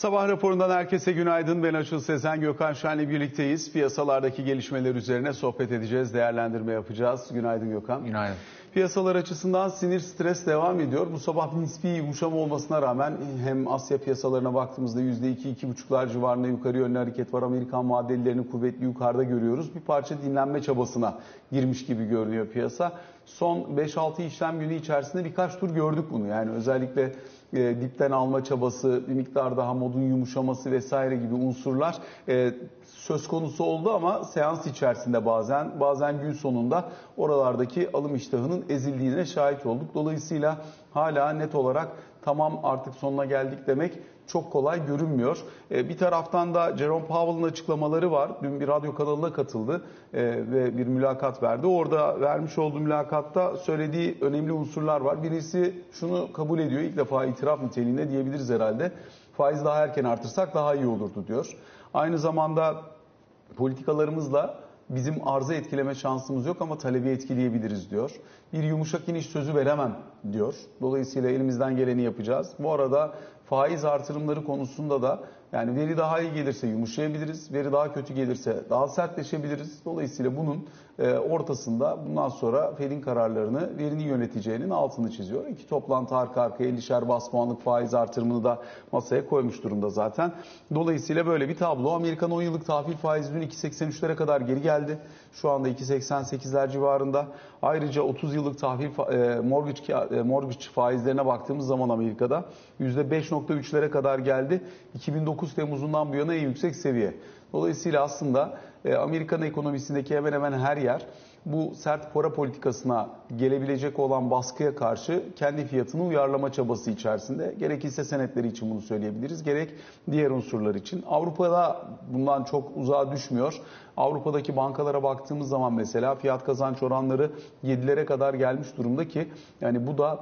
Sabah raporundan herkese günaydın. Ben Açıl Sezen, Gökhan Şen'le birlikteyiz. Piyasalardaki gelişmeler üzerine sohbet edeceğiz, değerlendirme yapacağız. Günaydın Gökhan. Günaydın. Piyasalar açısından sinir stres devam ediyor. Bu sabah nispi yumuşama olmasına rağmen hem Asya piyasalarına baktığımızda %2-2,5'lar civarında yukarı yönlü hareket var. Amerikan vadelilerini kuvvetli yukarıda görüyoruz. Bir parça dinlenme çabasına girmiş gibi görünüyor piyasa. Son 5-6 işlem günü içerisinde birkaç tur gördük bunu. Yani özellikle e, dipten alma çabası, bir miktar daha modun yumuşaması vesaire gibi unsurlar e, söz konusu oldu ama seans içerisinde bazen bazen gün sonunda oralardaki alım iştahının ezildiğine şahit olduk. Dolayısıyla hala net olarak tamam artık sonuna geldik demek çok kolay görünmüyor. E, bir taraftan da Jerome Powell'ın açıklamaları var. Dün bir radyo kanalına katıldı e, ve bir mülakat verdi. Orada vermiş olduğu mülakatta söylediği önemli unsurlar var. Birisi şunu kabul ediyor. İlk defa itiraf niteliğinde diyebiliriz herhalde. Faiz daha erken artırsak daha iyi olurdu diyor. Aynı zamanda politikalarımızla bizim arzı etkileme şansımız yok ama talebi etkileyebiliriz diyor. Bir yumuşak iniş sözü veremem diyor. Dolayısıyla elimizden geleni yapacağız. Bu arada faiz artırımları konusunda da yani veri daha iyi gelirse yumuşayabiliriz, veri daha kötü gelirse daha sertleşebiliriz. Dolayısıyla bunun e, ortasında bundan sonra Fed'in kararlarını verini yöneteceğinin altını çiziyor. İki toplantı arka arkaya 50'şer bas puanlık faiz artırımını da masaya koymuş durumda zaten. Dolayısıyla böyle bir tablo. Amerikan 10 yıllık tahvil faizi dün 2.83'lere kadar geri geldi. Şu anda 2.88'ler civarında. Ayrıca 30 yıllık tahvil e, mortgage, e, mortgage faizlerine baktığımız zaman Amerika'da %5.3'lere kadar geldi. 2009 Temmuz'undan bu yana en yüksek seviye. Dolayısıyla aslında e, Amerikan ekonomisindeki hemen hemen her yer bu sert para politikasına gelebilecek olan baskıya karşı kendi fiyatını uyarlama çabası içerisinde. Gerek hisse senetleri için bunu söyleyebiliriz, gerek diğer unsurlar için. Avrupa'da bundan çok uzağa düşmüyor. Avrupa'daki bankalara baktığımız zaman mesela fiyat kazanç oranları 7'lere kadar gelmiş durumda ki yani bu da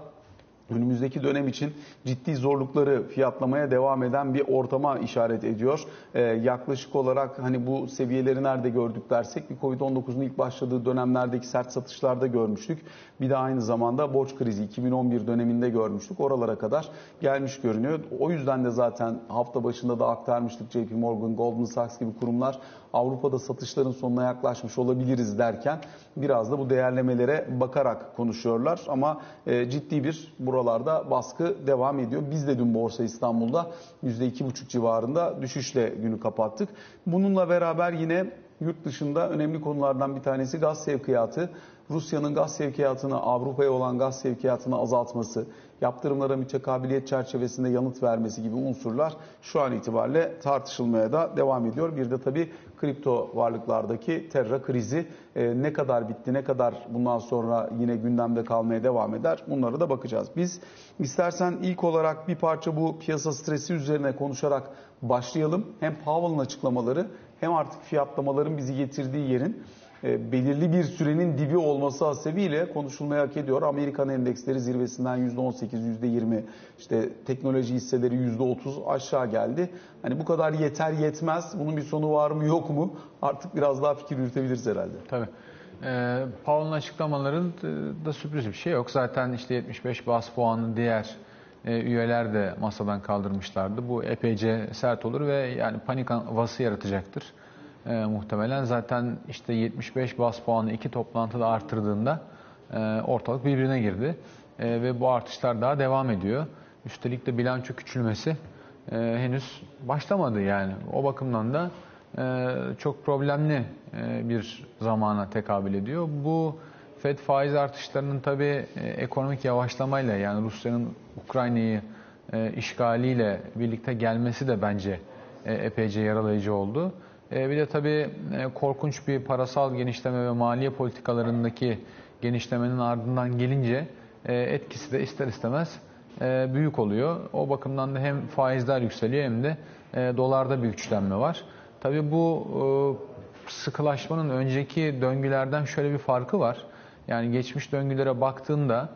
önümüzdeki dönem için ciddi zorlukları fiyatlamaya devam eden bir ortama işaret ediyor. Ee, yaklaşık olarak hani bu seviyeleri nerede gördük dersek bir Covid-19'un ilk başladığı dönemlerdeki sert satışlarda görmüştük. Bir de aynı zamanda borç krizi 2011 döneminde görmüştük. Oralara kadar gelmiş görünüyor. O yüzden de zaten hafta başında da aktarmıştık JP Morgan, Goldman Sachs gibi kurumlar Avrupa'da satışların sonuna yaklaşmış olabiliriz derken biraz da bu değerlemelere bakarak konuşuyorlar. Ama e, ciddi bir buralarda baskı devam ediyor. Biz de dün Borsa İstanbul'da %2,5 civarında düşüşle günü kapattık. Bununla beraber yine yurt dışında önemli konulardan bir tanesi gaz sevkiyatı. Rusya'nın gaz sevkiyatını, Avrupa'ya olan gaz sevkiyatını azaltması, yaptırımlara mütekabiliyet çerçevesinde yanıt vermesi gibi unsurlar şu an itibariyle tartışılmaya da devam ediyor. Bir de tabii kripto varlıklardaki terra krizi e, ne kadar bitti, ne kadar bundan sonra yine gündemde kalmaya devam eder bunlara da bakacağız. Biz istersen ilk olarak bir parça bu piyasa stresi üzerine konuşarak başlayalım. Hem Powell'ın açıklamaları hem artık fiyatlamaların bizi getirdiği yerin belirli bir sürenin dibi olması hasebiyle konuşulmaya hak ediyor. Amerikan endeksleri zirvesinden %18, %20, işte teknoloji hisseleri %30 aşağı geldi. Hani bu kadar yeter yetmez. Bunun bir sonu var mı yok mu? Artık biraz daha fikir yürütebiliriz herhalde. Tabii. Ee, Powell'ın açıklamaların da sürpriz bir şey yok. Zaten işte 75 bas puanı diğer e, üyeler de masadan kaldırmışlardı. Bu epeyce sert olur ve yani panik havası yaratacaktır e, muhtemelen. Zaten işte 75 bas puanı iki toplantıda artırdığında e, ortalık birbirine girdi. E, ve bu artışlar daha devam ediyor. Üstelik de bilanço küçülmesi e, henüz başlamadı yani. O bakımdan da e, çok problemli e, bir zamana tekabül ediyor. Bu FED faiz artışlarının tabii e, ekonomik yavaşlamayla yani Rusya'nın Ukrayna'yı e, işgaliyle birlikte gelmesi de bence e, epeyce yaralayıcı oldu. E, bir de tabii e, korkunç bir parasal genişleme ve maliye politikalarındaki genişlemenin ardından gelince e, etkisi de ister istemez büyük oluyor. O bakımdan da hem faizler yükseliyor hem de dolarda bir güçlenme var. Tabii bu sıkılaşmanın önceki döngülerden şöyle bir farkı var. Yani geçmiş döngülere baktığında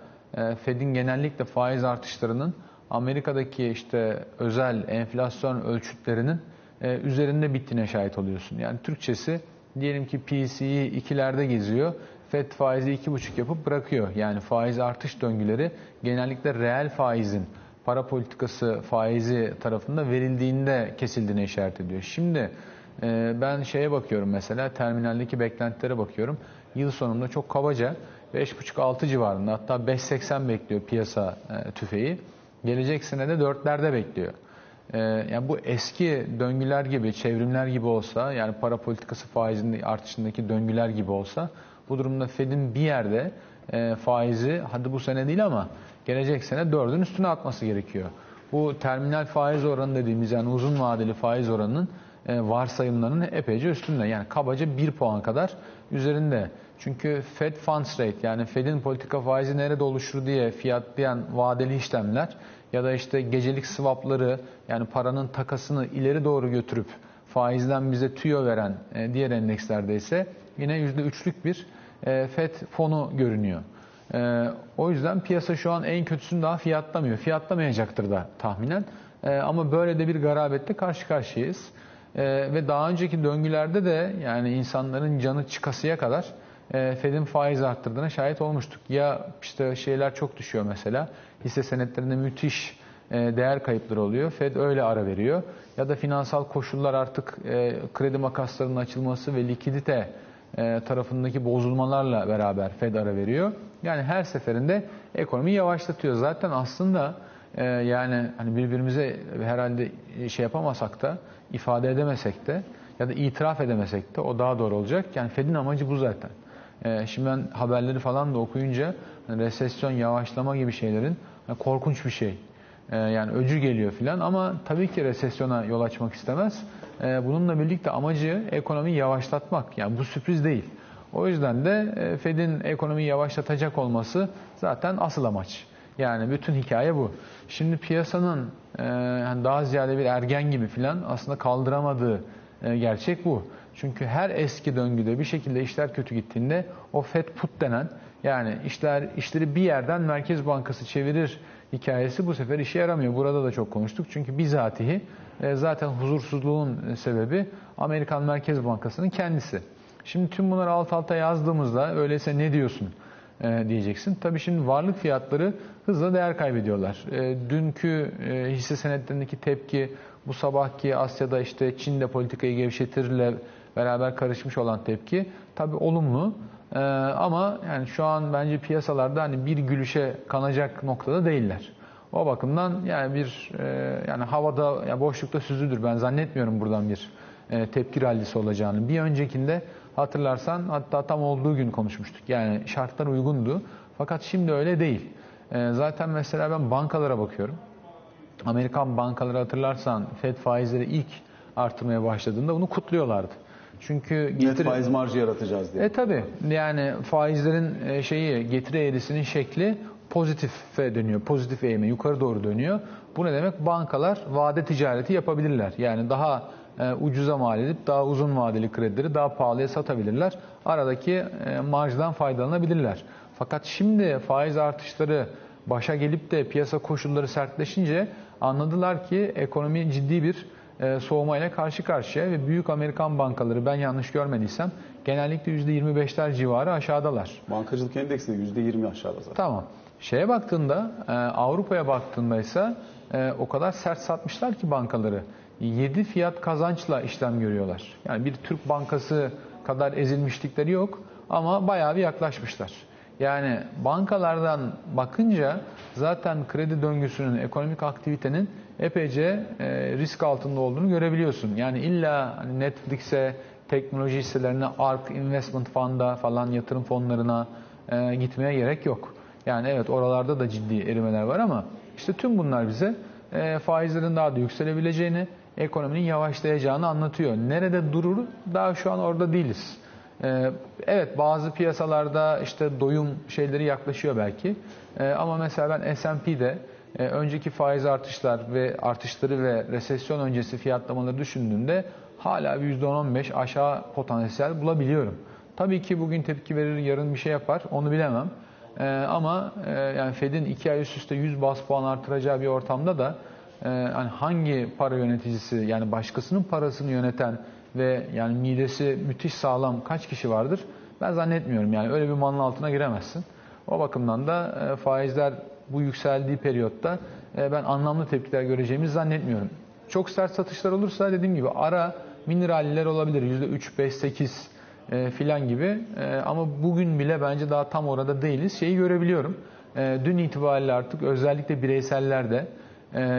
Fed'in genellikle faiz artışlarının Amerika'daki işte özel enflasyon ölçütlerinin e, üzerinde bittiğine şahit oluyorsun. Yani Türkçesi diyelim ki PC'yi ikilerde geziyor. FED faizi iki buçuk yapıp bırakıyor. Yani faiz artış döngüleri genellikle reel faizin para politikası faizi tarafında verildiğinde kesildiğine işaret ediyor. Şimdi e, ben şeye bakıyorum mesela terminaldeki beklentilere bakıyorum. Yıl sonunda çok kabaca 5.5-6 civarında hatta 5.80 bekliyor piyasa e, tüfeği. Gelecek sene de 4'lerde bekliyor. E, yani bu eski döngüler gibi, çevrimler gibi olsa yani para politikası faizinin artışındaki döngüler gibi olsa bu durumda Fed'in bir yerde e, faizi hadi bu sene değil ama gelecek sene 4'ün üstüne atması gerekiyor. Bu terminal faiz oranı dediğimiz yani uzun vadeli faiz oranının e, varsayımlarının epeyce üstünde. Yani kabaca 1 puan kadar üzerinde. Çünkü Fed Funds Rate yani Fed'in politika faizi nerede oluşur diye fiyatlayan vadeli işlemler ya da işte gecelik swapları yani paranın takasını ileri doğru götürüp faizden bize tüyo veren e, diğer endekslerde ise yine %3'lük bir e, FED fonu görünüyor. E, o yüzden piyasa şu an en kötüsünü daha fiyatlamıyor. Fiyatlamayacaktır da tahminen. Ama böyle de bir garabette karşı karşıyayız. Ve daha önceki döngülerde de yani insanların canı çıkasıya kadar Fed'in faiz arttırdığına şahit olmuştuk. Ya işte şeyler çok düşüyor mesela. Hisse senetlerinde müthiş e, değer kayıpları oluyor. Fed öyle ara veriyor. Ya da finansal koşullar artık e, kredi makaslarının açılması ve likidite e, tarafındaki bozulmalarla beraber Fed ara veriyor. Yani her seferinde ekonomi yavaşlatıyor. Zaten aslında e, yani hani birbirimize herhalde şey yapamasak da ifade edemesek de ya da itiraf edemesek de o daha doğru olacak. Yani Fed'in amacı bu zaten. E, şimdi ben haberleri falan da okuyunca hani resesyon, yavaşlama gibi şeylerin yani korkunç bir şey. yani öcü geliyor filan ama tabii ki resesyona yol açmak istemez. Ee, bununla birlikte amacı ekonomiyi yavaşlatmak. Yani bu sürpriz değil. O yüzden de e, Fed'in ekonomiyi yavaşlatacak olması zaten asıl amaç. Yani bütün hikaye bu. Şimdi piyasanın e, daha ziyade bir ergen gibi filan aslında kaldıramadığı e, gerçek bu. Çünkü her eski döngüde bir şekilde işler kötü gittiğinde o Fed put denen yani işler işleri bir yerden Merkez Bankası çevirir hikayesi bu sefer işe yaramıyor. Burada da çok konuştuk. Çünkü bizatihi e, zaten huzursuzluğun sebebi Amerikan Merkez Bankası'nın kendisi. Şimdi tüm bunları alt alta yazdığımızda öyleyse ne diyorsun e, diyeceksin. Tabii şimdi varlık fiyatları hızla değer kaybediyorlar. Dünkü hisse senetlerindeki tepki, bu sabahki Asya'da işte Çin'de politikayı gevşetirle beraber karışmış olan tepki tabii olumlu. ama yani şu an bence piyasalarda hani bir gülüşe kanacak noktada değiller. O bakımdan yani bir e, yani havada yani boşlukta süzülür. Ben zannetmiyorum buradan bir e, tepki rallisi olacağını. Bir öncekinde hatırlarsan hatta tam olduğu gün konuşmuştuk. Yani şartlar uygundu. Fakat şimdi öyle değil. E, zaten mesela ben bankalara bakıyorum. Amerikan bankaları hatırlarsan Fed faizleri ilk artırmaya başladığında bunu kutluyorlardı. Çünkü getiri... Net faiz marjı yaratacağız diye. E tabi yani faizlerin e, şeyi getiri eğrisinin şekli pozitife dönüyor. Pozitif eğime yukarı doğru dönüyor. Bu ne demek? Bankalar vade ticareti yapabilirler. Yani daha e, ucuza mal edip daha uzun vadeli kredileri daha pahalıya satabilirler. Aradaki e, marjdan faydalanabilirler. Fakat şimdi faiz artışları başa gelip de piyasa koşulları sertleşince anladılar ki ekonomi ciddi bir e, soğumayla karşı karşıya ve büyük Amerikan bankaları ben yanlış görmediysem genellikle %25'ler civarı aşağıdalar. Bankacılık endeksi de %20 aşağıda zaten. Tamam. Şeye baktığında, e, Avrupa'ya baktığında ise e, o kadar sert satmışlar ki bankaları. 7 fiyat kazançla işlem görüyorlar. Yani bir Türk bankası kadar ezilmişlikleri yok ama bayağı bir yaklaşmışlar. Yani bankalardan bakınca zaten kredi döngüsünün, ekonomik aktivitenin epeyce e, risk altında olduğunu görebiliyorsun. Yani illa hani Netflix'e, teknoloji hisselerine, ARK Investment Fund'a falan yatırım fonlarına gitmeye gerek yok. Yani evet oralarda da ciddi erimeler var ama işte tüm bunlar bize e, faizlerin daha da yükselebileceğini, ekonominin yavaşlayacağını anlatıyor. Nerede durur? Daha şu an orada değiliz. E, evet bazı piyasalarda işte doyum şeyleri yaklaşıyor belki. E, ama mesela ben S&P'de e, önceki faiz artışlar ve artışları ve resesyon öncesi fiyatlamaları düşündüğümde hala %10-15 aşağı potansiyel bulabiliyorum. Tabii ki bugün tepki verir, yarın bir şey yapar onu bilemem. E, ama e, yani Fed'in iki ay üst üste 100 bas puan artıracağı bir ortamda da e, hani hangi para yöneticisi yani başkasının parasını yöneten ve yani midesi müthiş sağlam kaç kişi vardır? Ben zannetmiyorum yani öyle bir manın altına giremezsin. O bakımdan da e, faizler bu yükseldiği periyotta e, ben anlamlı tepkiler göreceğimizi zannetmiyorum. Çok sert satışlar olursa dediğim gibi ara mineraller olabilir. %3, 5, 8 e, filan gibi. E, ama bugün bile bence daha tam orada değiliz. Şeyi görebiliyorum. Dün itibariyle artık özellikle bireysellerde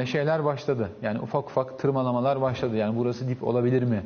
şeyler başladı. Yani ufak ufak tırmalamalar başladı. Yani burası dip olabilir mi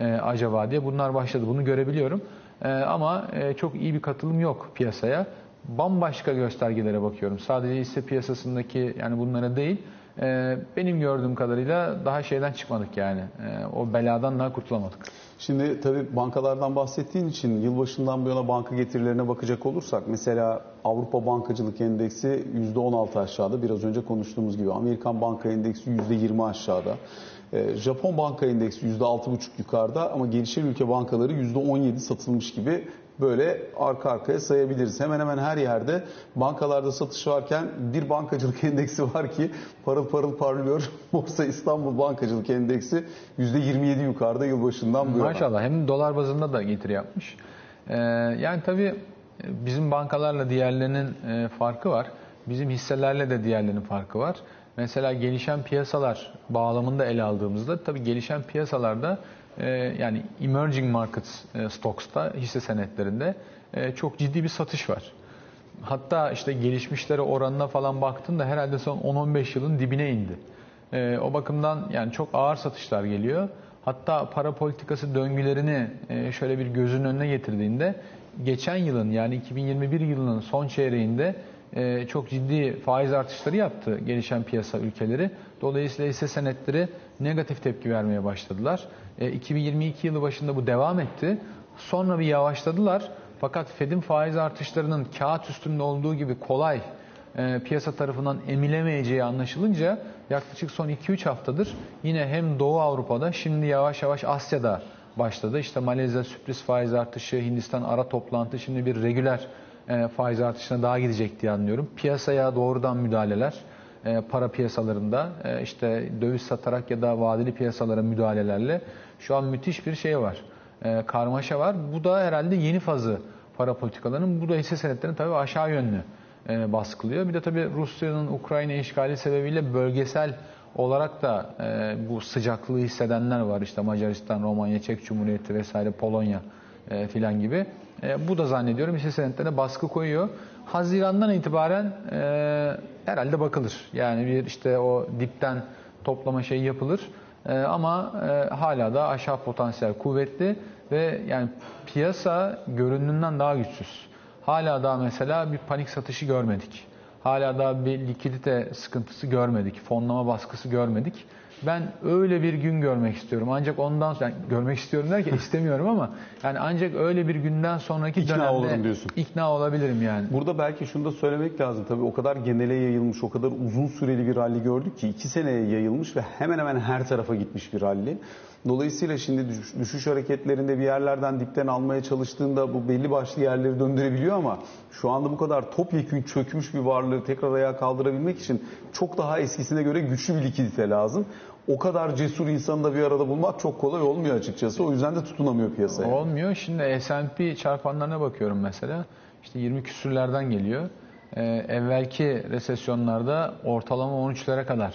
e, acaba diye bunlar başladı. Bunu görebiliyorum. E, ama e, çok iyi bir katılım yok piyasaya. Bambaşka göstergelere bakıyorum. Sadece hisse piyasasındaki yani bunlara değil. E, benim gördüğüm kadarıyla daha şeyden çıkmadık yani. E, o beladan daha kurtulamadık. Şimdi tabii bankalardan bahsettiğin için yılbaşından bu yana banka getirilerine bakacak olursak mesela Avrupa Bankacılık Endeksi %16 aşağıda biraz önce konuştuğumuz gibi Amerikan Banka Endeksi %20 aşağıda. Ee, Japon Banka Endeksi %6,5 yukarıda ama gelişen ülke bankaları %17 satılmış gibi böyle arka arkaya sayabiliriz. Hemen hemen her yerde bankalarda satış varken bir bankacılık endeksi var ki parıl parıl parlıyor. Borsa İstanbul Bankacılık Endeksi %27 yukarıda yılbaşından bu yana. Maşallah hem dolar bazında da getiri yapmış. Ee, yani tabii bizim bankalarla diğerlerinin e, farkı var. Bizim hisselerle de diğerlerinin farkı var. Mesela gelişen piyasalar bağlamında ele aldığımızda tabii gelişen piyasalarda e, yani emerging markets e, stocks'ta hisse senetlerinde e, çok ciddi bir satış var. Hatta işte gelişmişlere oranına falan baktığında herhalde son 10-15 yılın dibine indi. O bakımdan yani çok ağır satışlar geliyor. Hatta para politikası döngülerini şöyle bir gözün önüne getirdiğinde geçen yılın yani 2021 yılının son çeyreğinde e, çok ciddi faiz artışları yaptı gelişen piyasa ülkeleri. Dolayısıyla hisse senetleri negatif tepki vermeye başladılar. E, 2022 yılı başında bu devam etti. Sonra bir yavaşladılar. Fakat Fed'in faiz artışlarının kağıt üstünde olduğu gibi kolay e, piyasa tarafından emilemeyeceği anlaşılınca yaklaşık son 2-3 haftadır yine hem Doğu Avrupa'da şimdi yavaş yavaş Asya'da başladı. İşte Malezya sürpriz faiz artışı, Hindistan ara toplantı şimdi bir regüler e, faiz artışına daha gidecek diye anlıyorum. Piyasaya doğrudan müdahaleler, e, para piyasalarında e, işte döviz satarak ya da vadeli piyasalara müdahalelerle şu an müthiş bir şey var. Karmaşa var. Bu da herhalde yeni fazı para politikalarının. Bu da hisse senetlerini tabii aşağı yönlü baskılıyor. Bir de tabii Rusya'nın Ukrayna işgali sebebiyle bölgesel olarak da bu sıcaklığı hissedenler var. İşte Macaristan, Romanya, Çek Cumhuriyeti vesaire Polonya filan gibi. E, bu da zannediyorum hisse senetlerine baskı koyuyor. Haziran'dan itibaren e, herhalde bakılır. Yani bir işte o dipten toplama şeyi yapılır. E, ama e, hala da aşağı potansiyel kuvvetli ve yani piyasa göründüğünden daha güçsüz. Hala daha mesela bir panik satışı görmedik. Hala daha bir likidite sıkıntısı görmedik. Fonlama baskısı görmedik. Ben öyle bir gün görmek istiyorum. Ancak ondan sonra yani görmek istiyorum derken istemiyorum ama yani ancak öyle bir günden sonraki İkna dönemde olurum diyorsun. ikna olabilirim yani. Burada belki şunu da söylemek lazım. Tabii o kadar genele yayılmış, o kadar uzun süreli bir rally gördük ki iki seneye yayılmış ve hemen hemen her tarafa gitmiş bir rally. Dolayısıyla şimdi düş- düşüş hareketlerinde bir yerlerden dipten almaya çalıştığında bu belli başlı yerleri döndürebiliyor ama şu anda bu kadar topyekün çökmüş bir varlığı tekrar ayağa kaldırabilmek için çok daha eskisine göre güçlü bir likidite lazım. O kadar cesur insanı da bir arada bulmak çok kolay olmuyor açıkçası. O yüzden de tutunamıyor piyasaya. Olmuyor. Şimdi S&P çarpanlarına bakıyorum mesela. İşte 20 küsürlerden geliyor. Ee, evvelki resesyonlarda ortalama 13'lere kadar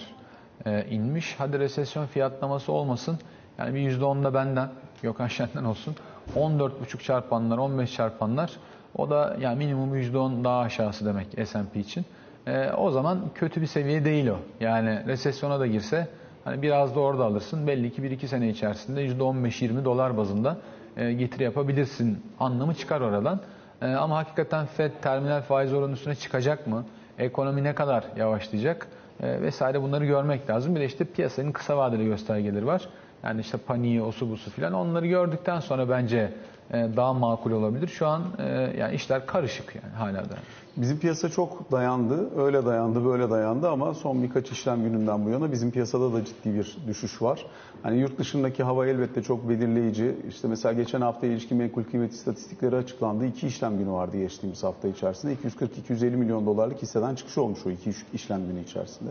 e, inmiş. Hadi resesyon fiyatlaması olmasın. Yani bir %10'da benden, Gökhan Şen'den olsun. 14,5 çarpanlar, 15 çarpanlar. O da yani minimum %10 daha aşağısı demek S&P için. Ee, o zaman kötü bir seviye değil o. Yani resesyona da girse hani biraz da orada alırsın. Belli ki 1-2 sene içerisinde %15-20 dolar bazında e, getiri yapabilirsin anlamı çıkar oradan. E, ama hakikaten FED terminal faiz oranının üstüne çıkacak mı? Ekonomi ne kadar yavaşlayacak? E, vesaire bunları görmek lazım. Bir de işte piyasanın kısa vadeli göstergeleri var. Yani işte paniği, osu busu filan onları gördükten sonra bence daha makul olabilir. Şu an e, yani işler karışık yani hala da. Bizim piyasa çok dayandı. Öyle dayandı, böyle dayandı ama son birkaç işlem gününden bu yana bizim piyasada da ciddi bir düşüş var. Hani yurt dışındaki hava elbette çok belirleyici. İşte mesela geçen hafta ilişkin menkul kıymet istatistikleri açıklandı. İki işlem günü vardı geçtiğimiz hafta içerisinde. 240-250 milyon dolarlık hisseden çıkış olmuş o iki iş- işlem günü içerisinde.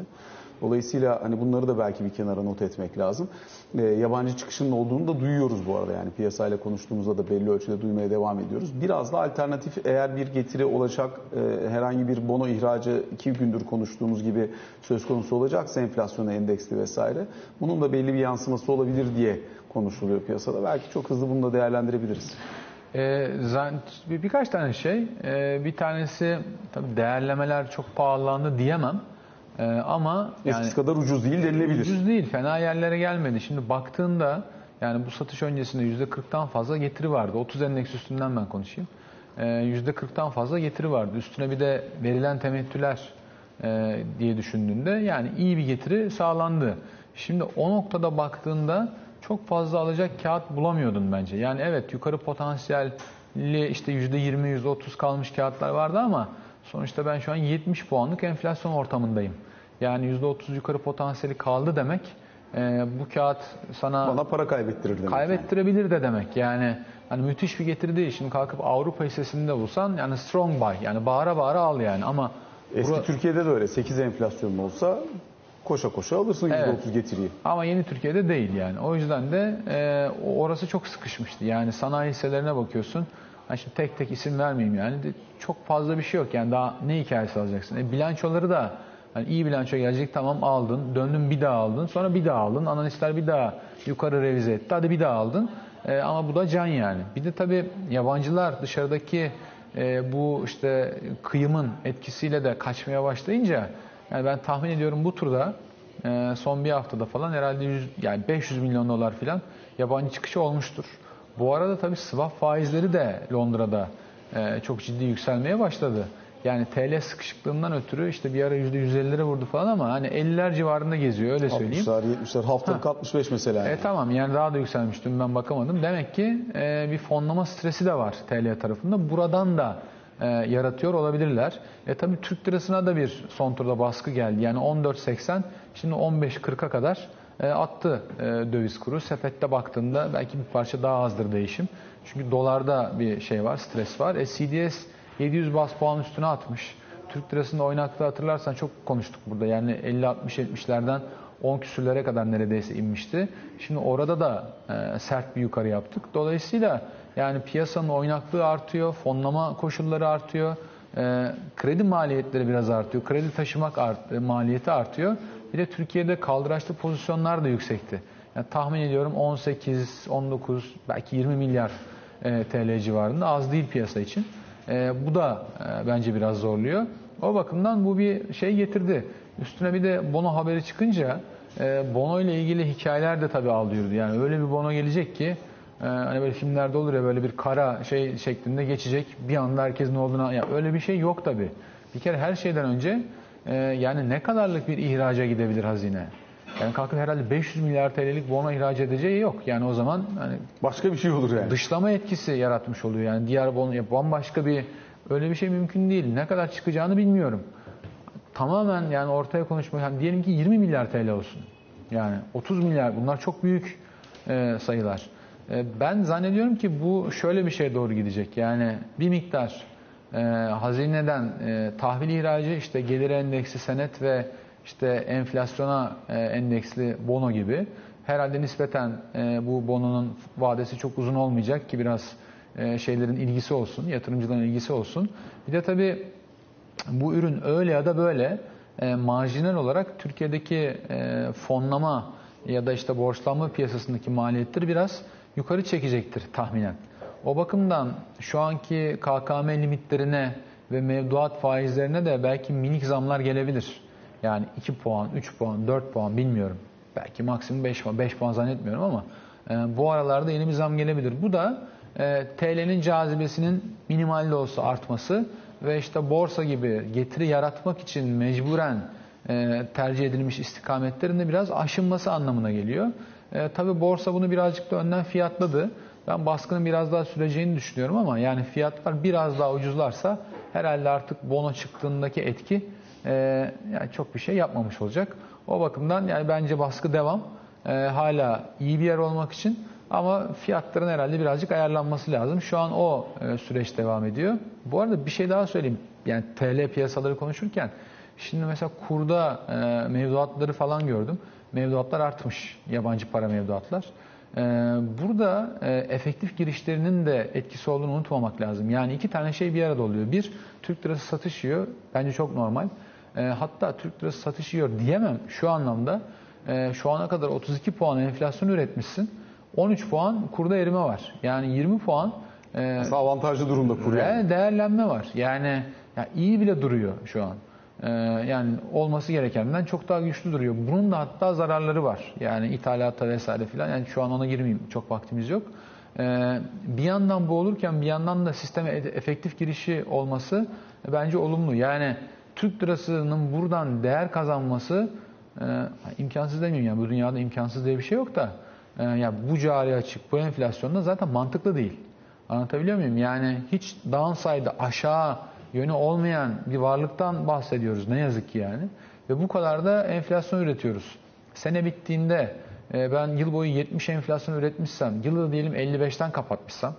Dolayısıyla hani bunları da belki bir kenara not etmek lazım. E, yabancı çıkışının olduğunu da duyuyoruz bu arada yani piyasayla konuştuğumuzda da belli ölçüde duymaya devam ediyoruz. Biraz da alternatif eğer bir getiri olacak e, herhangi bir bono ihracı iki gündür konuştuğumuz gibi söz konusu olacaksa enflasyona endeksli vesaire bunun da belli bir yansıması olabilir diye konuşuluyor piyasada. Belki çok hızlı bunu da değerlendirebiliriz. Ee, bir, birkaç tane şey. Ee, bir tanesi tabii değerlemeler çok pahalandı diyemem. Ee, ama yani, eskisi kadar ucuz değil denilebilir. Ucuz değil. Fena yerlere gelmedi. Şimdi baktığında yani bu satış öncesinde %40'tan fazla getiri vardı. 30 endeks üstünden ben konuşayım. Ee, %40'tan fazla getiri vardı. Üstüne bir de verilen temettüler e, diye düşündüğünde yani iyi bir getiri sağlandı. Şimdi o noktada baktığında çok fazla alacak kağıt bulamıyordun bence. Yani evet yukarı potansiyelli işte %20, %30 kalmış kağıtlar vardı ama sonuçta ben şu an 70 puanlık enflasyon ortamındayım. Yani %30 yukarı potansiyeli kaldı demek e, bu kağıt sana bana para kaybettirir demek. Kaybettirebilir yani. de demek. Yani hani müthiş bir getiri değil. Şimdi kalkıp Avrupa hissesinde bulsan yani strong buy yani bağıra bağıra al yani ama Eski bura... Türkiye'de de öyle 8 enflasyonlu olsa koşa koşa alırsın %30 evet. getiriyi. Ama yeni Türkiye'de değil yani. O yüzden de e, orası çok sıkışmıştı. Yani sanayi hisselerine bakıyorsun. Hani şimdi tek tek isim vermeyeyim yani. De, çok fazla bir şey yok yani daha ne hikayesi alacaksın. E, bilançoları da hani iyi bilanço gelecek tamam aldın. Döndün bir daha aldın. Sonra bir daha aldın. Analistler bir daha yukarı revize etti. Hadi bir daha aldın. E, ama bu da can yani. Bir de tabii yabancılar dışarıdaki e, bu işte kıyımın etkisiyle de kaçmaya başlayınca yani ben tahmin ediyorum bu turda e, son bir haftada falan herhalde 100, yani 500 milyon dolar falan yabancı çıkışı olmuştur. Bu arada tabii swap faizleri de Londra'da e, çok ciddi yükselmeye başladı. Yani TL sıkışıklığından ötürü işte bir ara %150'lere vurdu falan ama hani 50'ler civarında geziyor öyle söyleyeyim. 60'lar 70'ler haftalık ha. 65 mesela. Yani. E tamam yani daha da yükselmiş dün ben bakamadım. Demek ki e, bir fonlama stresi de var TL tarafında. Buradan da e, yaratıyor olabilirler. E tabi Türk lirasına da bir son turda baskı geldi. Yani 14.80 şimdi 15.40'a kadar e, attı e, döviz kuru. Sepette baktığında belki bir parça daha azdır değişim. Çünkü dolarda bir şey var, stres var. E, CDS 700 bas puan üstüne atmış. Türk lirasında oynaklığı hatırlarsan çok konuştuk burada. Yani 50-60-70'lerden 10 küsürlere kadar neredeyse inmişti. Şimdi orada da e, sert bir yukarı yaptık. Dolayısıyla yani piyasanın oynaklığı artıyor, fonlama koşulları artıyor, kredi maliyetleri biraz artıyor, kredi taşımak art, maliyeti artıyor. Bir de Türkiye'de kaldıraçlı pozisyonlar da yüksekti. Yani tahmin ediyorum 18, 19, belki 20 milyar e, TL civarında az değil piyasa için. E, bu da e, bence biraz zorluyor. O bakımdan bu bir şey getirdi. Üstüne bir de bono haberi çıkınca e, bono ile ilgili hikayeler de tabii alıyordu. Yani öyle bir bono gelecek ki e, hani böyle filmlerde olur ya böyle bir kara şey şeklinde geçecek. Bir anda herkes ne olduğunu ya öyle bir şey yok tabii. Bir kere her şeyden önce e, yani ne kadarlık bir ihraca gidebilir hazine? Yani kalkıp herhalde 500 milyar TL'lik bono ihraç edeceği yok. Yani o zaman hani başka bir şey olur yani. Dışlama etkisi yaratmış oluyor. Yani diğer bono bambaşka bir öyle bir şey mümkün değil. Ne kadar çıkacağını bilmiyorum. Tamamen yani ortaya konuşmak yani diyelim ki 20 milyar TL olsun. Yani 30 milyar bunlar çok büyük e, sayılar. E, ben zannediyorum ki bu şöyle bir şeye doğru gidecek. Yani bir miktar e, hazineden e, tahvil ihracı işte gelir endeksi senet ve işte enflasyona e, endeksli bono gibi herhalde nispeten e, bu bononun vadesi çok uzun olmayacak ki biraz e, şeylerin ilgisi olsun, yatırımcıların ilgisi olsun. Bir de tabii bu ürün öyle ya da böyle e, marjinal olarak Türkiye'deki e, fonlama ya da işte borçlanma piyasasındaki maliyetleri biraz yukarı çekecektir tahminen. O bakımdan şu anki KKM limitlerine ve mevduat faizlerine de belki minik zamlar gelebilir. Yani 2 puan, 3 puan, 4 puan bilmiyorum. Belki maksimum 5 puan, 5 puan zannetmiyorum ama e, bu aralarda yeni bir zam gelebilir. Bu da e, TL'nin cazibesinin minimal de olsa artması ve işte borsa gibi getiri yaratmak için mecburen e, tercih edilmiş istikametlerin de biraz aşınması anlamına geliyor. E, tabii borsa bunu birazcık da önden fiyatladı. Ben baskının biraz daha süreceğini düşünüyorum ama yani fiyatlar biraz daha ucuzlarsa herhalde artık bono çıktığındaki etki e, yani çok bir şey yapmamış olacak. O bakımdan yani bence baskı devam. E, hala iyi bir yer olmak için ama fiyatların herhalde birazcık ayarlanması lazım. Şu an o e, süreç devam ediyor. Bu arada bir şey daha söyleyeyim. Yani TL piyasaları konuşurken Şimdi mesela kurda e, mevduatları falan gördüm. Mevduatlar artmış. Yabancı para mevduatlar. E, burada e, efektif girişlerinin de etkisi olduğunu unutmamak lazım. Yani iki tane şey bir arada oluyor. Bir, Türk lirası satış yiyor. Bence çok normal. E, hatta Türk lirası satış yiyor diyemem şu anlamda. E, şu ana kadar 32 puan enflasyon üretmişsin. 13 puan kurda erime var. Yani 20 puan e, Aslında avantajlı durumda kur yani. Değerlenme var. Yani ya iyi bile duruyor şu an. Ee, yani olması gerekenden çok daha güçlü duruyor. Bunun da hatta zararları var. Yani ithalata vesaire filan. Yani şu an ona girmeyeyim. Çok vaktimiz yok. Ee, bir yandan bu olurken bir yandan da sisteme e- efektif girişi olması bence olumlu. Yani Türk lirasının buradan değer kazanması e, imkansız demiyorum. Yani bu dünyada imkansız diye bir şey yok da e, ya bu cari açık, bu enflasyonda zaten mantıklı değil. Anlatabiliyor muyum? Yani hiç downside aşağı yönü olmayan bir varlıktan bahsediyoruz ne yazık ki yani. Ve bu kadar da enflasyon üretiyoruz. Sene bittiğinde e, ben yıl boyu 70 enflasyon üretmişsem, yılı diyelim 55'ten kapatmışsam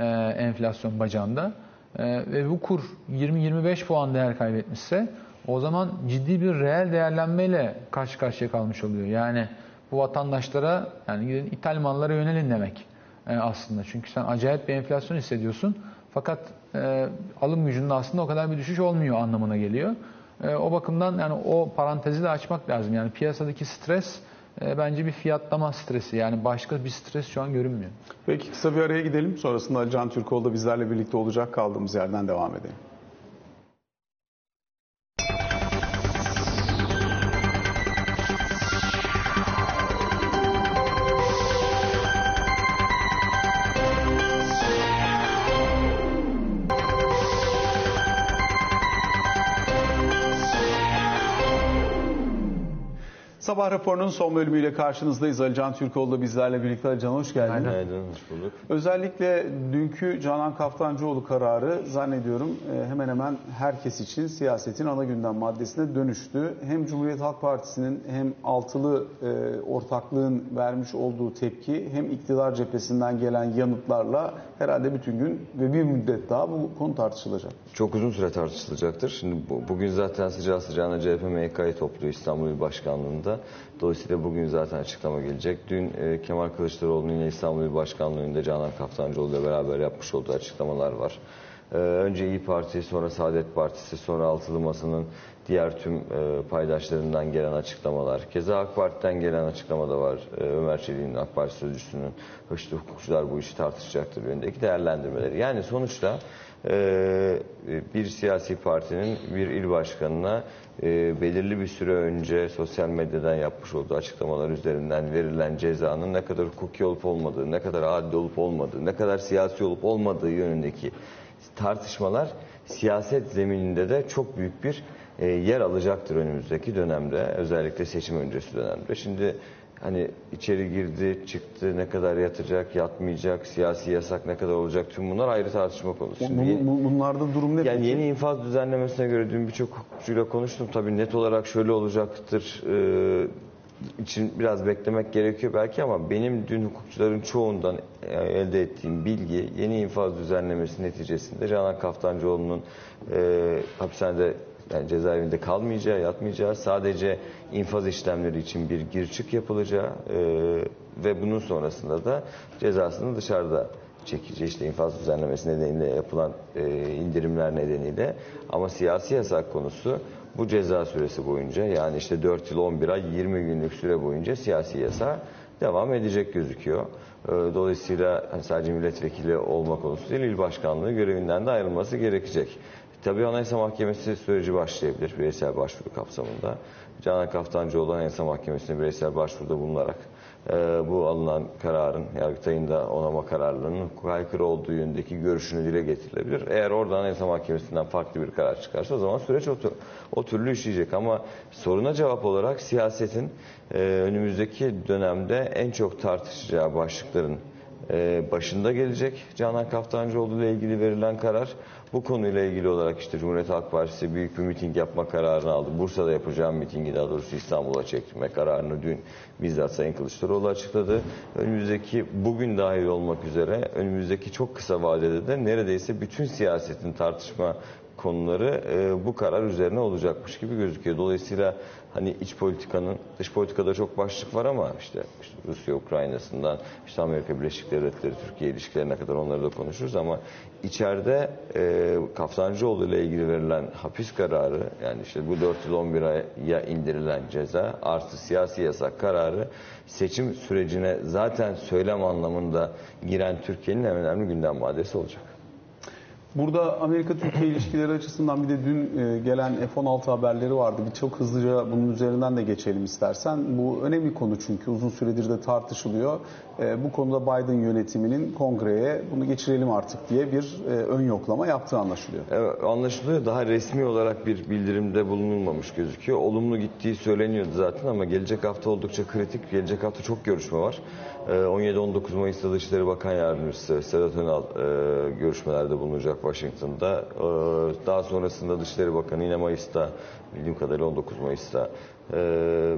e, enflasyon bacağında e, ve bu kur 20-25 puan değer kaybetmişse o zaman ciddi bir reel değerlenmeyle karşı karşıya kalmış oluyor. Yani bu vatandaşlara yani gidin ithal mallara yönelin demek aslında. Çünkü sen acayip bir enflasyon hissediyorsun. Fakat e, alım gücünde aslında o kadar bir düşüş olmuyor anlamına geliyor. E, o bakımdan yani o parantezi de açmak lazım. Yani piyasadaki stres e, bence bir fiyatlama stresi. Yani başka bir stres şu an görünmüyor. Peki kısa bir araya gidelim. Sonrasında Can Türkoğlu da bizlerle birlikte olacak. Kaldığımız yerden devam edelim. Sabah raporunun son bölümüyle karşınızdayız. Ali Can Türkoğlu da bizlerle birlikte. Ali Can hoş geldin. Günaydın, hoş bulduk. Özellikle dünkü Canan Kaftancıoğlu kararı zannediyorum e, hemen hemen herkes için siyasetin ana gündem maddesine dönüştü. Hem Cumhuriyet Halk Partisi'nin hem altılı e, ortaklığın vermiş olduğu tepki hem iktidar cephesinden gelen yanıtlarla herhalde bütün gün ve bir müddet daha bu konu tartışılacak. Çok uzun süre tartışılacaktır. Şimdi bu, bugün zaten sıcağı sıcağına CHP MYK'yı topluyor İstanbul İl Başkanlığı'nda. Dolayısıyla bugün zaten açıklama gelecek. Dün e, Kemal Kılıçdaroğlu'nun yine İstanbul İl Başkanlığı'nda Canan Kaftancıoğlu ile beraber yapmış olduğu açıklamalar var. E, önce İyi Parti, sonra Saadet Partisi, sonra Altılı Masa'nın diğer tüm e, paydaşlarından gelen açıklamalar. Keza AK Parti'den gelen açıklama da var. E, Ömer Çelik'in AK Parti sözcüsünün işte hukukçular bu işi tartışacaktır yönündeki değerlendirmeleri. Yani sonuçta e, bir siyasi partinin bir il başkanına e, belirli bir süre önce sosyal medyadan yapmış olduğu açıklamalar üzerinden verilen cezanın ne kadar hukuki olup olmadığı, ne kadar adil olup olmadığı, ne kadar siyasi olup olmadığı yönündeki tartışmalar siyaset zemininde de çok büyük bir e, yer alacaktır önümüzdeki dönemde. Özellikle seçim öncesi dönemde. Şimdi hani içeri girdi, çıktı, ne kadar yatacak, yatmayacak, siyasi yasak ne kadar olacak tüm bunlar ayrı tartışma konusu. Bu- bu- bunlarda durum ne yani peki? yeni infaz düzenlemesine göre dün birçok hukukçuyla konuştum. Tabii net olarak şöyle olacaktır e, için biraz beklemek gerekiyor belki ama benim dün hukukçuların çoğundan elde ettiğim bilgi yeni infaz düzenlemesi neticesinde Canan Kaftancıoğlu'nun e, hapishanede yani cezaevinde kalmayacağı, yatmayacağı, sadece infaz işlemleri için bir gir çık yapılacağı e, ve bunun sonrasında da cezasını dışarıda çekeceği işte infaz düzenlemesi nedeniyle yapılan e, indirimler nedeniyle ama siyasi yasak konusu bu ceza süresi boyunca yani işte 4 yıl 11 ay 20 günlük süre boyunca siyasi yasa devam edecek gözüküyor. E, Dolayısıyla hani sadece milletvekili olma konusu değil, il başkanlığı görevinden de ayrılması gerekecek. Tabii Anayasa Mahkemesi süreci başlayabilir bireysel başvuru kapsamında. Canan Kaftancıoğlu Anayasa Mahkemesi'ne bireysel başvuruda bulunarak e, bu alınan kararın, Yargıtay'ın da onama kararlarının aykırı olduğu yönündeki görüşünü dile getirilebilir. Eğer orada Anayasa Mahkemesi'nden farklı bir karar çıkarsa o zaman süreç o, o türlü işleyecek. Ama soruna cevap olarak siyasetin e, önümüzdeki dönemde en çok tartışacağı başlıkların e, başında gelecek Canan Kaftancıoğlu ile ilgili verilen karar. Bu konuyla ilgili olarak işte Cumhuriyet Halk Partisi büyük bir miting yapma kararını aldı. Bursa'da yapacağım mitingi daha doğrusu İstanbul'a çektirme kararını dün bizzat Sayın Kılıçdaroğlu açıkladı. Önümüzdeki bugün dahil olmak üzere önümüzdeki çok kısa vadede de neredeyse bütün siyasetin tartışma konuları e, bu karar üzerine olacakmış gibi gözüküyor. Dolayısıyla hani iç politikanın, dış politikada çok başlık var ama işte, işte Rusya Ukrayna'sından işte Amerika Birleşik Devletleri Türkiye ilişkilerine kadar onları da konuşuruz ama içeride e, Kaftancıoğlu ile ilgili verilen hapis kararı yani işte bu 411 aya indirilen ceza artı siyasi yasak kararı seçim sürecine zaten söylem anlamında giren Türkiye'nin en önemli gündem maddesi olacak. Burada Amerika-Türkiye ilişkileri açısından bir de dün e, gelen F-16 haberleri vardı. Bir çok hızlıca bunun üzerinden de geçelim istersen. Bu önemli konu çünkü uzun süredir de tartışılıyor. E, Bu konuda Biden yönetiminin kongreye bunu geçirelim artık diye bir e, ön yoklama yaptığı anlaşılıyor. Evet, anlaşılıyor. Daha resmi olarak bir bildirimde bulunulmamış gözüküyor. Olumlu gittiği söyleniyordu zaten ama gelecek hafta oldukça kritik. Gelecek hafta çok görüşme var. Ee, 17-19 Mayıs'ta Dışişleri Bakan Yardımcısı Sedat Önal e, görüşmelerde bulunacak Washington'da. Ee, Daha sonrasında Dışişleri Bakanı yine Mayıs'ta, bildiğim kadarıyla 19 Mayıs'ta e,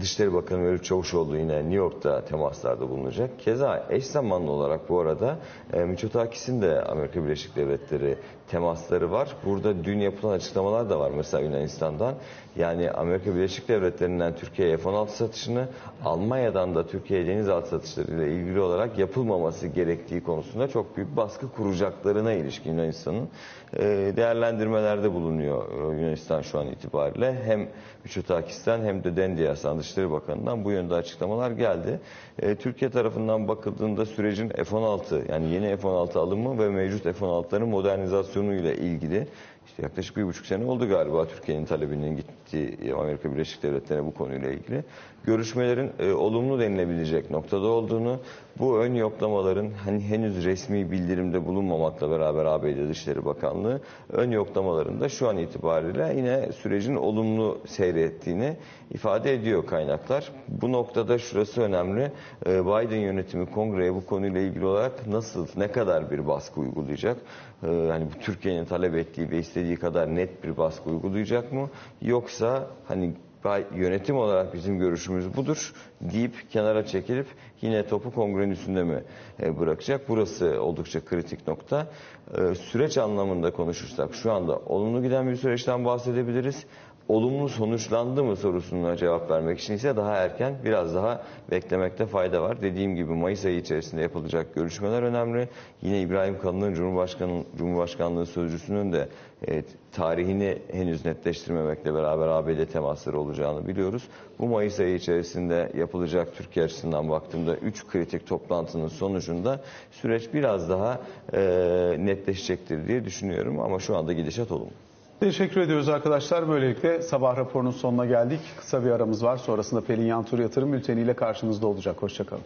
Dışişleri Bakanı Mevlüt Çavuşoğlu yine New York'ta temaslarda bulunacak. Keza eş zamanlı olarak bu arada e, Mitsotakis'in de Amerika Birleşik Devletleri temasları var. Burada dün yapılan açıklamalar da var mesela Yunanistan'dan. Yani Amerika Birleşik Devletleri'nden Türkiye'ye F-16 satışını, Almanya'dan da Türkiye'ye denizaltı satışlarıyla ilgili olarak yapılmaması gerektiği konusunda çok büyük baskı kuracaklarına ilişkin Yunanistan'ın e, değerlendirmelerde bulunuyor e, Yunanistan şu an itibariyle. Hem Mitsotakis'ten hem de Dendias'tan Dışişleri Bakanı'ndan bu yönde açıklamalar geldi. E, Türkiye tarafından bakıldığında sürecin F-16 yani yeni F-16 alımı ve mevcut F-16'ların modernizasyonu ile ilgili işte yaklaşık bir buçuk sene oldu galiba Türkiye'nin talebinin gittiği Amerika Birleşik Devletleri'ne bu konuyla ilgili. Görüşmelerin e, olumlu denilebilecek noktada olduğunu, bu ön yoklamaların hani henüz resmi bildirimde bulunmamakla beraber ABD Dışişleri Bakanlığı ön yoklamalarında şu an itibariyle yine sürecin olumlu seyrettiğini ifade ediyor kaynaklar. Bu noktada şurası önemli. E, Biden yönetimi kongreye bu konuyla ilgili olarak nasıl, ne kadar bir baskı uygulayacak? E, hani Türkiye'nin talep ettiği ve istediği kadar net bir baskı uygulayacak mı? Yoksa hani yönetim olarak bizim görüşümüz budur deyip kenara çekilip yine topu kongrenin üstünde mi e, bırakacak? Burası oldukça kritik nokta. E, Süreç anlamında konuşursak şu anda olumlu giden bir süreçten bahsedebiliriz. Olumlu sonuçlandı mı sorusuna cevap vermek için ise daha erken biraz daha beklemekte fayda var. Dediğim gibi Mayıs ayı içerisinde yapılacak görüşmeler önemli. Yine İbrahim Kalın'ın Cumhurbaşkanı, Cumhurbaşkanlığı Sözcüsü'nün de e, tarihini henüz netleştirmemekle beraber ABD temasları olacağını biliyoruz. Bu Mayıs ayı içerisinde yapılacak Türkiye açısından baktığımda 3 kritik toplantının sonucunda süreç biraz daha e, netleşecektir diye düşünüyorum ama şu anda gidişat olumlu. Teşekkür ediyoruz arkadaşlar. Böylelikle sabah raporunun sonuna geldik. Kısa bir aramız var. Sonrasında Pelin Yantur Yatırım bülteniyle karşınızda olacak. Hoşçakalın.